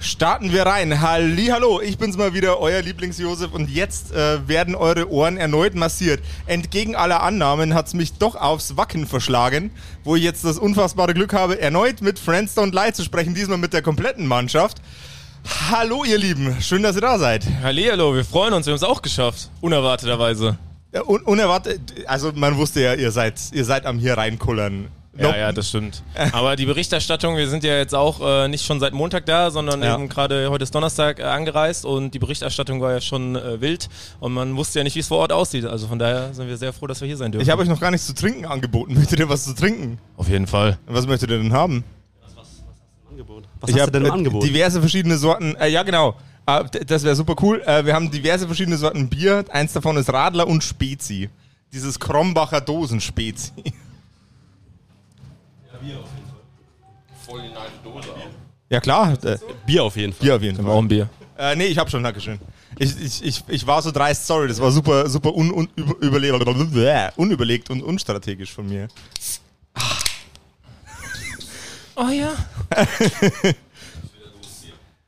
Starten wir rein. Hallo, ich bin's mal wieder, euer Lieblingsjosef und jetzt äh, werden eure Ohren erneut massiert. Entgegen aller Annahmen hat's mich doch aufs Wacken verschlagen, wo ich jetzt das unfassbare Glück habe, erneut mit Friends Don't Lie zu sprechen, diesmal mit der kompletten Mannschaft. Hallo ihr Lieben, schön, dass ihr da seid. Hallihallo, wir freuen uns, wir haben es auch geschafft, unerwarteterweise. Ja, un unerwartet, also man wusste ja, ihr seid, ihr seid am hier reinkullern. Ja, ja, das stimmt. Aber die Berichterstattung, wir sind ja jetzt auch äh, nicht schon seit Montag da, sondern Ja. eben gerade heute ist Donnerstag äh, angereist und die Berichterstattung war ja schon äh, wild und man wusste ja nicht, wie es vor Ort aussieht. Also von daher sind wir sehr froh, dass wir hier sein dürfen. Ich habe euch noch gar nichts zu trinken angeboten. Möchtet ihr was zu trinken? Auf jeden Fall. Was möchtet ihr denn haben? Angebot. Was ich hast hab, du denn im Angebot? Diverse verschiedene Sorten. Äh, ja, genau. Äh, das wäre super cool. Äh, wir haben diverse verschiedene Sorten Bier. Eins davon ist Radler und Spezi. Dieses Krombacher Dosenspezi. Voll die nice Dose auch. Ja, klar. Äh, Bier auf jeden Fall. Bier auf jeden Fall. Auch ein Bier. Äh, nee, ich hab schon, Dankeschön. Ich, ich, ich, ich war so dreist, sorry, das war super, super un, un, über, überle- unüberlegt und unstrategisch von mir. Oh ja.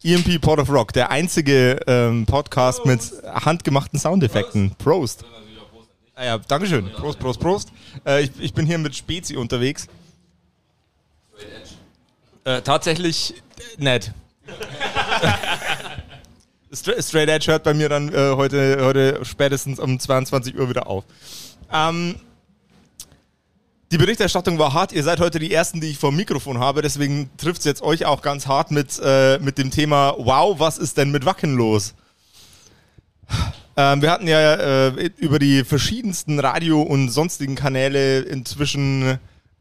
EMP Pod of Rock, der einzige ähm, Podcast mit handgemachten Soundeffekten. Prost. Ah ja, Dankeschön. Prost, Prost, Prost. Äh, ich, ich bin hier mit Spezi unterwegs. Äh, tatsächlich äh, nett. Stra- Straight Edge hört bei mir dann äh, heute, heute spätestens um 22 Uhr wieder auf. Ähm, die Berichterstattung war hart. Ihr seid heute die Ersten, die ich vor dem Mikrofon habe. Deswegen trifft es jetzt euch auch ganz hart mit, äh, mit dem Thema Wow, was ist denn mit Wacken los? Ähm, wir hatten ja äh, über die verschiedensten Radio- und sonstigen Kanäle inzwischen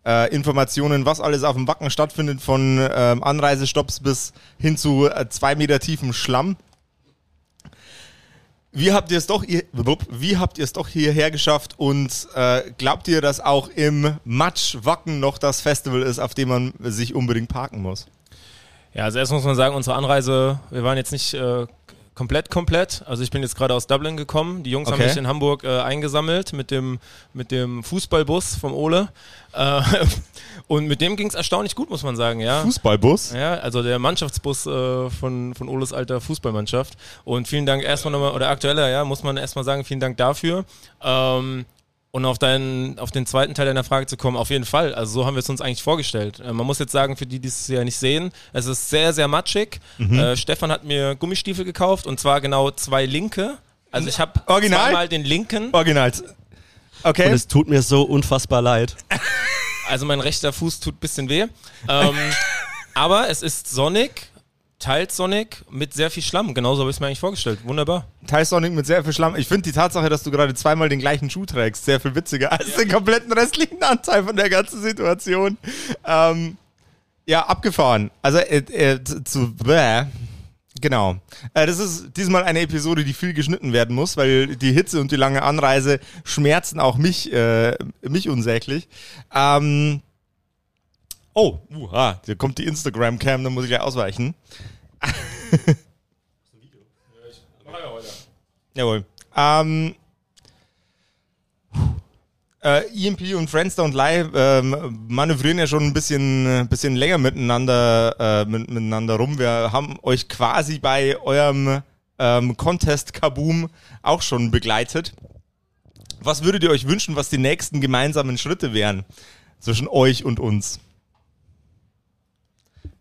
äh, Informationen, was alles auf dem Wacken stattfindet, von ähm, Anreisestopps bis hin zu äh, zwei Meter tiefem Schlamm. Wie habt ihr es doch, wie habt ihr es doch hierher geschafft und äh, glaubt ihr, dass auch im Matsch Wacken noch das Festival ist, auf dem man sich unbedingt parken muss? Ja, also erst muss man sagen, unsere Anreise, wir waren jetzt nicht äh, komplett komplett. Also ich bin jetzt gerade aus Dublin gekommen. Die Jungs haben Okay. mich in Hamburg äh, eingesammelt mit dem, mit dem Fußballbus vom Ole. Äh, und mit dem ging es erstaunlich gut, muss man sagen, ja. Fußballbus? Ja, also der Mannschaftsbus äh, von, von Oles alter Fußballmannschaft. Und vielen Dank erstmal nochmal, oder aktueller, ja, muss man erstmal sagen, vielen Dank dafür. Ähm, und auf, deinen, auf den zweiten Teil deiner Frage zu kommen, auf jeden Fall. Also so haben wir es uns eigentlich vorgestellt. Äh, man muss jetzt sagen, für die, die es ja nicht sehen, es ist sehr, sehr matschig. Mhm. Äh, Stefan hat mir Gummistiefel gekauft und zwar genau zwei linke. Also ich habe Original? zweimal den linken, Original. Und Okay. es tut mir so unfassbar leid. also mein rechter Fuß tut ein bisschen weh. Ähm, aber es ist sonnig, teils sonnig, mit sehr viel Schlamm. Genauso habe ich es mir eigentlich vorgestellt. Wunderbar. Teil Sonic mit sehr viel Schlamm. Ich finde die Tatsache, dass du gerade zweimal den gleichen Schuh trägst, sehr viel witziger als den kompletten restlichen Anteil von der ganzen Situation. Ähm, ja, abgefahren. Also äh, äh, zu- zu bäh. Genau. Äh, das ist diesmal eine Episode, die viel geschnitten werden muss, weil die Hitze und die lange Anreise schmerzen auch mich, äh, mich unsäglich. Ähm, oh, uh, ah, hier kommt die Instagram-Cam, da muss ich gleich ausweichen. Jawohl. Ähm, äh, EMP und Friends Don't Lie ähm, manövrieren ja schon ein bisschen, äh, bisschen länger miteinander, äh, mit, miteinander rum. Wir haben euch quasi bei eurem ähm, Contest Kaboom auch schon begleitet. Was würdet ihr euch wünschen, was die nächsten gemeinsamen Schritte wären zwischen euch und uns?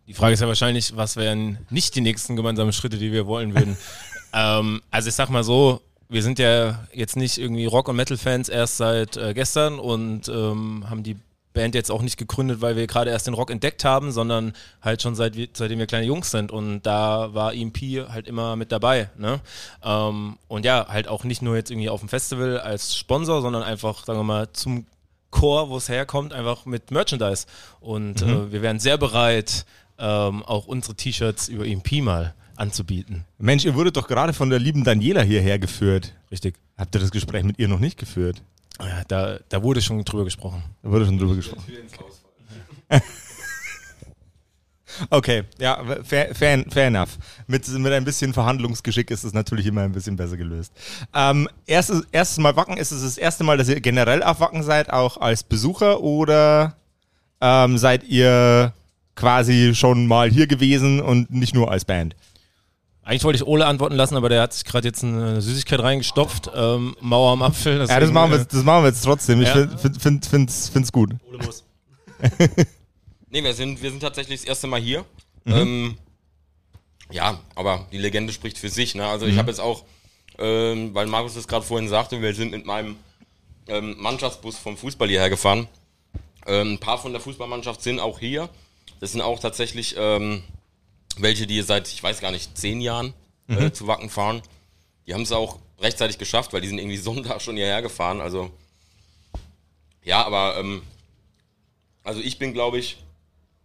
Die Frage ist ja wahrscheinlich, was wären nicht die nächsten gemeinsamen Schritte, die wir wollen würden. ähm, also ich sag mal so, wir sind ja jetzt nicht irgendwie Rock- und Metal-Fans erst seit äh, gestern und ähm, haben die Band jetzt auch nicht gegründet, weil wir gerade erst den Rock entdeckt haben, sondern halt schon seit, seitdem wir kleine Jungs sind. Und da war EMP halt immer mit dabei. Ne? Ähm, und ja, halt auch nicht nur jetzt irgendwie auf dem Festival als Sponsor, sondern einfach, sagen wir mal, zum Core, wo es herkommt, einfach mit Merchandise. Und äh, wir wären sehr bereit, ähm, auch unsere T-Shirts über EMP mal anzubieten. Mensch, ihr wurdet doch gerade von der lieben Daniela hierher geführt. Richtig. Habt ihr das Gespräch mit ihr noch nicht geführt? Ja, da, da wurde schon drüber gesprochen. Da wurde schon drüber gesprochen. Okay, ja, fair, fair, fair enough. Mit, mit ein bisschen Verhandlungsgeschick ist es natürlich immer ein bisschen besser gelöst. Ähm, erstes, erstes Mal Wacken, ist es das erste Mal, dass ihr generell auf Wacken seid, auch als Besucher oder ähm, seid ihr quasi schon mal hier gewesen und nicht nur als Band? Eigentlich wollte ich Ole antworten lassen, aber der hat sich gerade jetzt eine Süßigkeit reingestopft. Ähm, Mauer am Apfel. Ja, das deswegen, machen wir, äh, jetzt- das machen wir jetzt trotzdem. Ich Ja. find, find, find, find's, find's gut. Ole muss. Nee, wir sind, wir sind tatsächlich das erste Mal hier. Mhm. Ähm, ja, aber die Legende spricht für sich. Ne? Also ich Mhm. habe jetzt auch, ähm, weil Markus das gerade vorhin sagte, wir sind mit meinem ähm, Mannschaftsbus vom Fußball hierher gefahren. Ähm, ein paar von der Fußballmannschaft sind auch hier. Das sind auch tatsächlich ähm, welche, die seit, ich weiß gar nicht, zehn Jahren Mhm. äh, zu Wacken fahren. Die haben es auch rechtzeitig geschafft, weil die sind irgendwie Sonntag schon hierher gefahren. Also ja, aber ähm, also ich bin, glaube ich,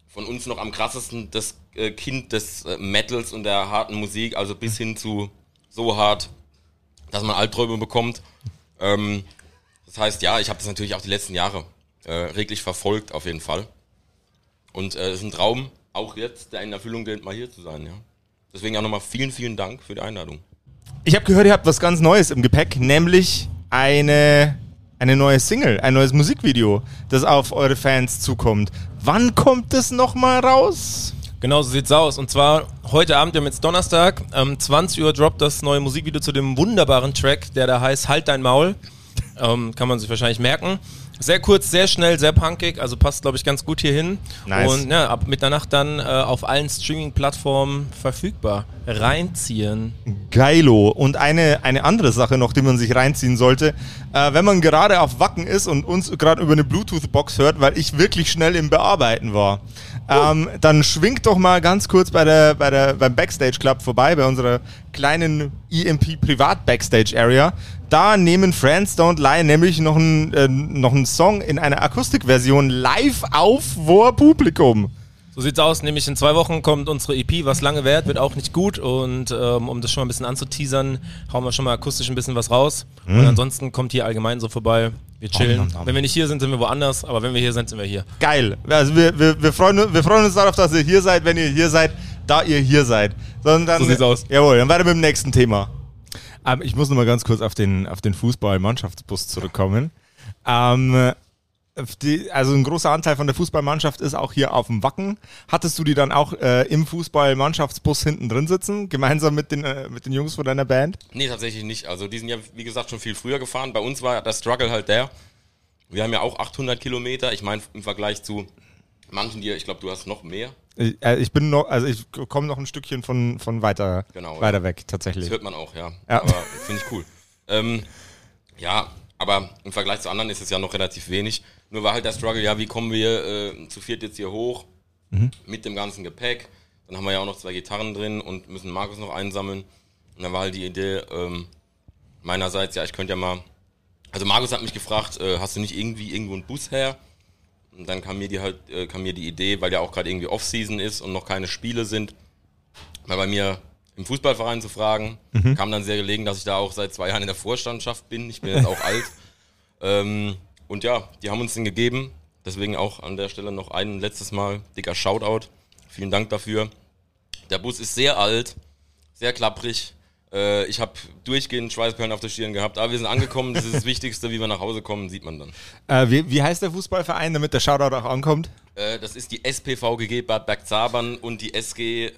von uns noch am krassesten das äh, Kind des äh, Metals und der harten Musik, also bis hin zu so hart, dass man Albträume bekommt. Ähm, das heißt, ja, ich habe das natürlich auch die letzten Jahre äh, reglich verfolgt, auf jeden Fall. Und äh, es ist ein Traum, auch jetzt, der in Erfüllung gilt, mal hier zu sein. Ja. Deswegen auch nochmal vielen, vielen Dank für die Einladung. Ich habe gehört, ihr habt was ganz Neues im Gepäck, nämlich eine, eine neue Single, ein neues Musikvideo, das auf eure Fans zukommt. Wann kommt es nochmal raus? Genau so sieht's aus. Und zwar heute Abend, wir haben jetzt Donnerstag, ähm, 20 Uhr droppt das neue Musikvideo zu dem wunderbaren Track, der da heißt Halt dein Maul. Ähm, kann man sich wahrscheinlich merken. Sehr kurz, sehr schnell, sehr punkig, also passt, glaube ich, ganz gut hier hin. Nice. Und ja, ab Mitternacht dann äh, auf allen Streaming-Plattformen verfügbar. Reinziehen. Geilo. Und eine, eine andere Sache noch, die man sich reinziehen sollte, äh, wenn man gerade auf Wacken ist und uns gerade über eine Bluetooth-Box hört, weil ich wirklich schnell im Bearbeiten war, ähm, dann schwingt doch mal ganz kurz bei der, bei der, beim Backstage Club vorbei, bei unserer kleinen EMP Privat Backstage Area. Da nehmen Friends Don't Lie nämlich noch einen, äh, noch einen Song in einer Akustikversion live auf vor Publikum. So sieht's aus, nämlich in zwei Wochen kommt unsere EP, was lange währt, wird auch nicht gut und ähm, um das schon mal ein bisschen anzuteasern, hauen wir schon mal akustisch ein bisschen was raus und ansonsten kommt hier allgemein so vorbei, wir chillen. Nom, nom, nom. Wenn wir nicht hier sind, sind wir woanders, aber wenn wir hier sind, sind wir hier. Geil. Also wir, wir, wir, freuen, wir freuen uns darauf, dass ihr hier seid, wenn ihr hier seid, da ihr hier seid. Sondern, So sieht's aus. Jawohl, dann weiter mit dem nächsten Thema. Ähm, ich muss noch mal ganz kurz auf den, auf den Fußball-Mannschaftsbus zurückkommen. Ähm, die, also ein großer Anteil von der Fußballmannschaft ist auch hier auf dem Wacken. Hattest du die dann auch äh, im Fußball-Mannschaftsbus hinten drin sitzen, gemeinsam mit den, äh, mit den Jungs von deiner Band? Nee, tatsächlich nicht. Also die sind ja, wie gesagt, schon viel früher gefahren. Bei uns war der Struggle halt der. Wir haben ja auch 800 Kilometer. Ich meine, im Vergleich zu manchen dir, ich glaube, du hast noch mehr. Ich, äh, ich bin noch, also ich komme noch ein Stückchen von, von weiter, Genau, weiter ja. weg, tatsächlich. Das hört man auch, ja. Ja. Aber finde ich cool. Ähm, ja, aber im Vergleich zu anderen ist es ja noch relativ wenig. Nur war halt der Struggle, ja, wie kommen wir äh, zu viert jetzt hier hoch mit dem ganzen Gepäck? Dann haben wir ja auch noch zwei Gitarren drin und müssen Markus noch einsammeln. Und dann war halt die Idee ähm, meinerseits, ja, ich könnte ja mal. Also Markus hat mich gefragt, äh, hast du nicht irgendwie irgendwo einen Bus her? Und dann kam mir die halt, äh, kam mir die Idee, weil ja auch gerade irgendwie Off-Season ist und noch keine Spiele sind, mal bei mir im Fußballverein zu fragen. Kam dann sehr gelegen, dass ich da auch seit zwei Jahren in der Vorstandschaft bin. Ich bin jetzt auch alt. Ähm, und ja, die haben uns den gegeben. Deswegen auch an der Stelle noch ein letztes Mal dicker Shoutout. Vielen Dank dafür. Der Bus ist sehr alt, sehr klapprig. Äh, ich habe durchgehend Schweißperlen auf der Stirn gehabt. Aber wir sind angekommen. Das ist das Wichtigste. Wie wir nach Hause kommen, sieht man dann. Äh, wie, wie heißt der Fußballverein, damit der Shoutout auch ankommt? Äh, das ist die SPVGG Bad Bergzabern und die SG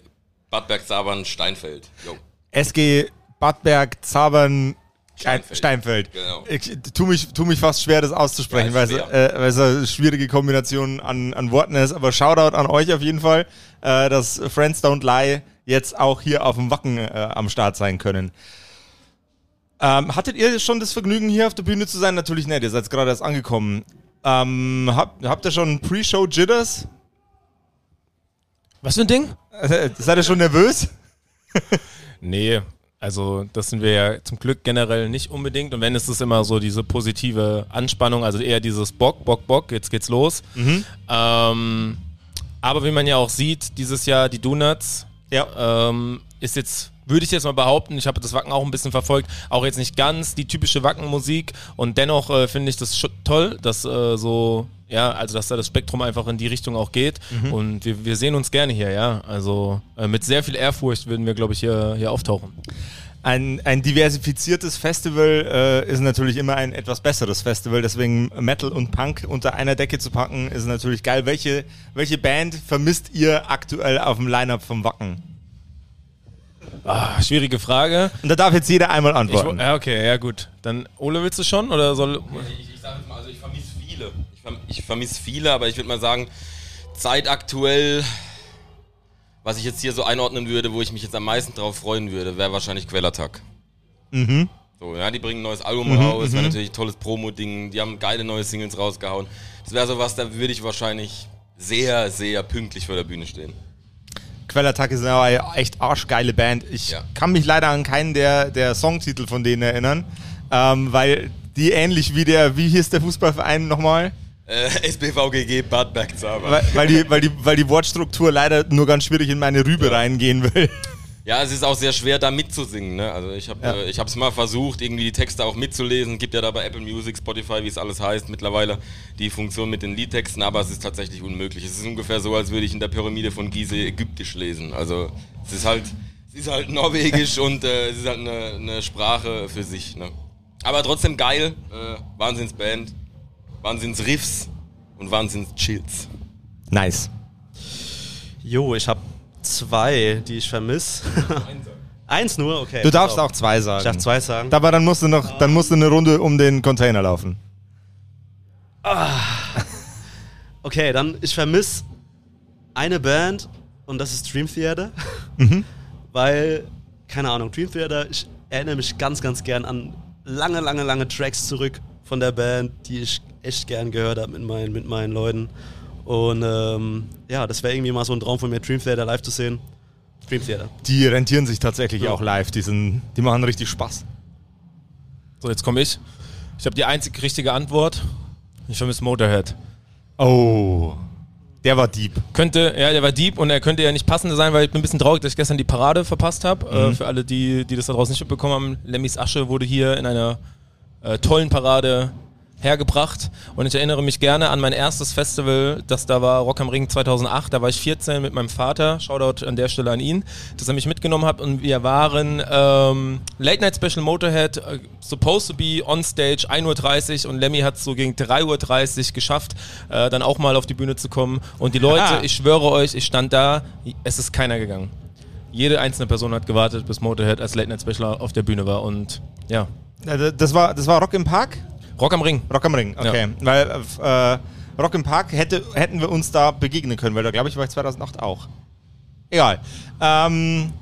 Bad Bergzabern Steinfeld. Jo. SG Badberg, Zabern, Steinfeld. Steinfeld. Steinfeld. Genau. Ich tu mich, tu mich fast schwer, das auszusprechen, Ja, weil, es, äh, weil es eine schwierige Kombination an, an Worten ist. Aber Shoutout an euch auf jeden Fall, äh, dass Friends Don't Lie jetzt auch hier auf dem Wacken äh, am Start sein können. Ähm, hattet ihr schon das Vergnügen, hier auf der Bühne zu sein? Natürlich nicht, ihr seid gerade erst angekommen. Ähm, habt, habt ihr schon Pre-Show Jitters? Was für ein Ding? Äh, seid ihr schon nervös? Nee, also das sind wir ja zum Glück generell nicht unbedingt. Und wenn, ist es immer so diese positive Anspannung, also eher dieses Bock, Bock, Bock, jetzt geht's los. Ähm, aber wie man ja auch sieht, dieses Jahr die Donuts Ja. ähm, ist jetzt, würde ich jetzt mal behaupten, ich habe das Wacken auch ein bisschen verfolgt, auch jetzt nicht ganz die typische Wackenmusik und dennoch äh, finde ich das toll, dass äh, so, ja, also dass da das Spektrum einfach in die Richtung auch geht und wir, wir sehen uns gerne hier, ja, also äh, mit sehr viel Ehrfurcht würden wir, glaube ich, hier, hier auftauchen. Ein, ein diversifiziertes Festival äh, ist natürlich immer ein etwas besseres Festival. Deswegen Metal und Punk unter einer Decke zu packen, ist natürlich geil. Welche, welche Band vermisst ihr aktuell auf dem Line-Up vom Wacken? Ah, schwierige Frage. Und da darf jetzt jeder einmal Ich, antworten. ja, okay, ja gut. Dann Ole willst du schon oder soll Ich, ich sage jetzt mal, also ich vermisse viele. Ich, verm ich vermisse viele, aber ich würde mal sagen, zeitaktuell, was ich jetzt hier so einordnen würde, wo ich mich jetzt am meisten drauf freuen würde, wäre wahrscheinlich Quellattack. Mhm. So, ja, die bringen ein neues Album raus, wäre natürlich ein tolles Promo-Ding, die haben geile neue Singles rausgehauen. Das wäre sowas, da würde ich wahrscheinlich sehr, sehr pünktlich vor der Bühne stehen. Quellattack ist eine echt arschgeile Band. Ich Ja. kann mich leider an keinen der, der Songtitel von denen erinnern, ähm, weil die ähnlich wie der, wie hieß der Fußballverein nochmal? Äh, SBVGG Bad Bergzabern. Weil, weil, die, weil, die, weil die Wortstruktur leider nur ganz schwierig in meine Rübe reingehen will. Ja, es ist auch sehr schwer, da mitzusingen. Ne? Also ich habe Ja. äh, ich mal versucht, irgendwie die Texte auch mitzulesen. Gibt ja da bei Apple Music, Spotify, wie es alles heißt, mittlerweile die Funktion mit den Liedtexten, aber es ist tatsächlich unmöglich. Es ist ungefähr so, als würde ich in der Pyramide von Gizeh Ägyptisch lesen. Also es ist halt, es ist halt Norwegisch und äh, es ist halt eine, eine Sprache für sich. Ne? Aber trotzdem geil, äh, Wahnsinnsband, Wahnsinnsriffs und Wahnsinnschills. Nice. Jo, ich habe zwei, die ich vermisse. Eins nur, okay. Du darfst auch zwei sagen. Ich darf zwei sagen. Aber dann musst du noch, dann musst du eine Runde um den Container laufen. Okay, dann ich vermisse eine Band und das ist Dream Theater. Weil, keine Ahnung, Dream Theater, ich erinnere mich ganz, ganz gern an lange, lange, lange Tracks zurück von der Band, die ich echt gern gehört habe mit meinen, mit meinen Leuten. Und ähm, ja, das wäre irgendwie mal so ein Traum von mir, Dream Theater live zu sehen. Dream Theater. Die rentieren sich tatsächlich auch live. Die, sind, die machen richtig Spaß. So, jetzt komme ich. Ich habe die einzig richtige Antwort. Ich vermisse Motorhead. Oh. Der war deep. Könnte, ja, der war deep und er könnte ja nicht passender sein, weil ich bin ein bisschen traurig, dass ich gestern die Parade verpasst habe. Äh, für alle, die, die das da draußen nicht mitbekommen haben, Lemmys Asche wurde hier in einer äh, tollen Parade hergebracht. Und ich erinnere mich gerne an mein erstes Festival, das da war Rock am Ring 2008, da war ich 14 mit meinem Vater, Shoutout an der Stelle an ihn, dass er mich mitgenommen hat. Und wir waren ähm, Late Night Special Motorhead, äh, supposed to be on stage 1.30 Uhr und Lemmy hat es so gegen 3.30 Uhr geschafft, äh, dann auch mal auf die Bühne zu kommen. Und die Leute, Ah. ich schwöre euch, ich stand da, es ist keiner gegangen. Jede einzelne Person hat gewartet, bis Motorhead als Late Night Special auf der Bühne war. Und ja, Das war, das war Rock im Park? Rock am Ring. Rock am Ring, okay. Weil äh, Rock im Park hätte, hätten wir uns da begegnen können, weil da glaube ich war ich 2008 auch. Egal. Ähm,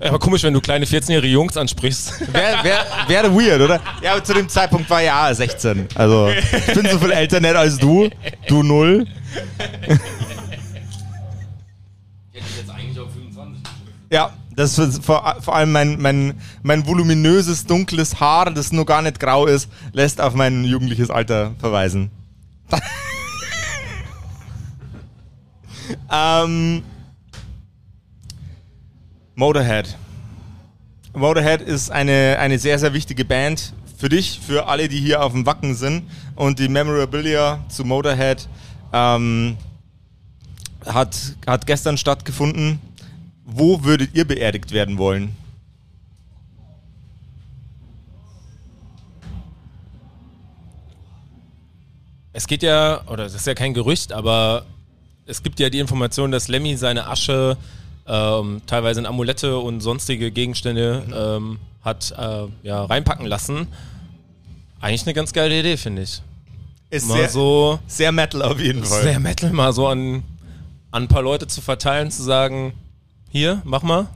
Ja, Aber komisch, wenn du kleine 14-jährige Jungs ansprichst. Wäre wär, wäre weird, oder? Ja, aber zu dem Zeitpunkt war ja 16. Also, ich bin so viel älter nicht als du. Du null. Ich hätte jetzt eigentlich auf 25 Ja, das ist vor, vor allem mein, mein, mein voluminöses, dunkles Haar, das nur gar nicht grau ist, lässt auf mein jugendliches Alter verweisen. ähm, Motorhead. Motorhead ist eine, eine sehr, sehr wichtige Band für dich, für alle, die hier auf dem Wacken sind. Und die Memorabilia zu Motorhead ähm, hat, hat gestern stattgefunden. Wo würdet ihr beerdigt werden wollen? Es geht ja, oder das ist ja kein Gerücht, aber es gibt ja die Information, dass Lemmy seine Asche ähm, teilweise in Amulette und sonstige Gegenstände ähm, hat äh, ja, reinpacken lassen. Eigentlich eine ganz geile Idee, finde ich. Ist Mal sehr, so sehr Metal auf jeden Fall. sehr Metal mal so an, an ein paar Leute zu verteilen, zu sagen, hier, mach mal.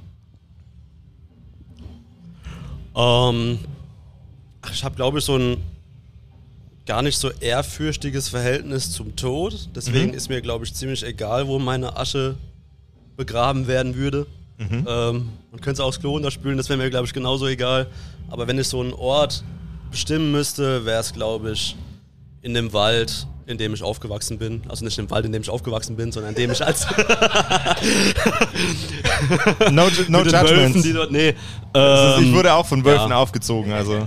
Ähm, ach, ich habe, glaube ich, so ein gar nicht so ehrfürchtiges Verhältnis zum Tod. Deswegen ist mir, glaube ich, ziemlich egal, wo meine Asche begraben werden würde. Ähm, man könnte es auch aufs Klo runterspülen, das wäre mir, glaube ich, genauso egal. Aber wenn ich so einen Ort bestimmen müsste, wäre es, glaube ich, in dem Wald, in dem ich aufgewachsen bin. Also nicht im Wald, in dem ich aufgewachsen bin, sondern in dem ich als No, no Wölfen, judgments. die dort, nee. Also ich ähm, wurde auch von Wölfen ja. aufgezogen, also.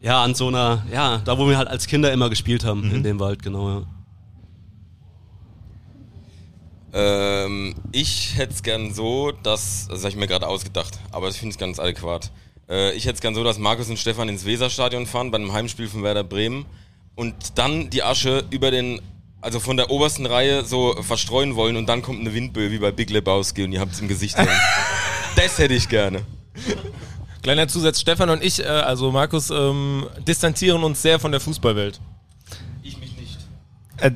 Ja, an so einer, ja, da wo wir halt als Kinder immer gespielt haben, in dem Wald, genau, ja. Ähm, ich hätte es gern so, dass, das habe ich mir gerade ausgedacht, aber das finde ich ganz adäquat. Äh, ich hätte es gern so, dass Markus und Stefan ins Weserstadion fahren bei einem Heimspiel von Werder Bremen und dann die Asche über den, also von der obersten Reihe so verstreuen wollen und dann kommt eine Windböe wie bei Big Lebowski und ihr habt es im Gesicht. das hätte ich gerne. Kleiner Zusatz, Stefan und ich, äh, also Markus, ähm, distanzieren uns sehr von der Fußballwelt. Ich mich nicht. Äh,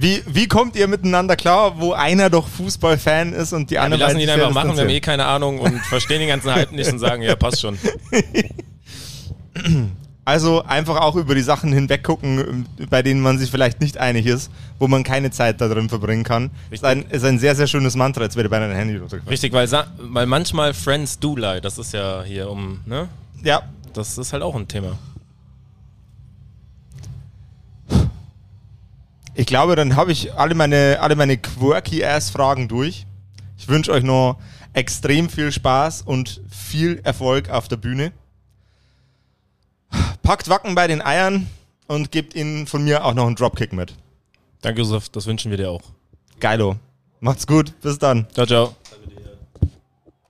wie, wie kommt ihr miteinander klar, wo einer doch Fußballfan ist und die Wir andere lassen ihn sich einfach machen, wir haben eh keine Ahnung und verstehen den ganzen Hype nicht und sagen, ja, passt schon. Also einfach auch über die Sachen hinweggucken, bei denen man sich vielleicht nicht einig ist, wo man keine Zeit da drin verbringen kann. Ist ein, ist ein sehr, sehr schönes Mantra. Jetzt werde ich bei deinem Handy runtergefallen. Richtig, weil, weil manchmal Friends do lie, das ist ja hier um, ne? Ja, Das ist halt auch ein Thema. ich glaube, dann habe ich alle meine, alle meine quirky-ass-Fragen durch. Ich wünsche euch noch extrem viel Spaß und viel Erfolg auf der Bühne. Packt Wacken bei den Eiern und gebt ihnen von mir auch noch einen Dropkick mit. Danke, Josef, das wünschen wir dir auch. Geilo. Macht's gut. Bis dann. Ciao, ciao.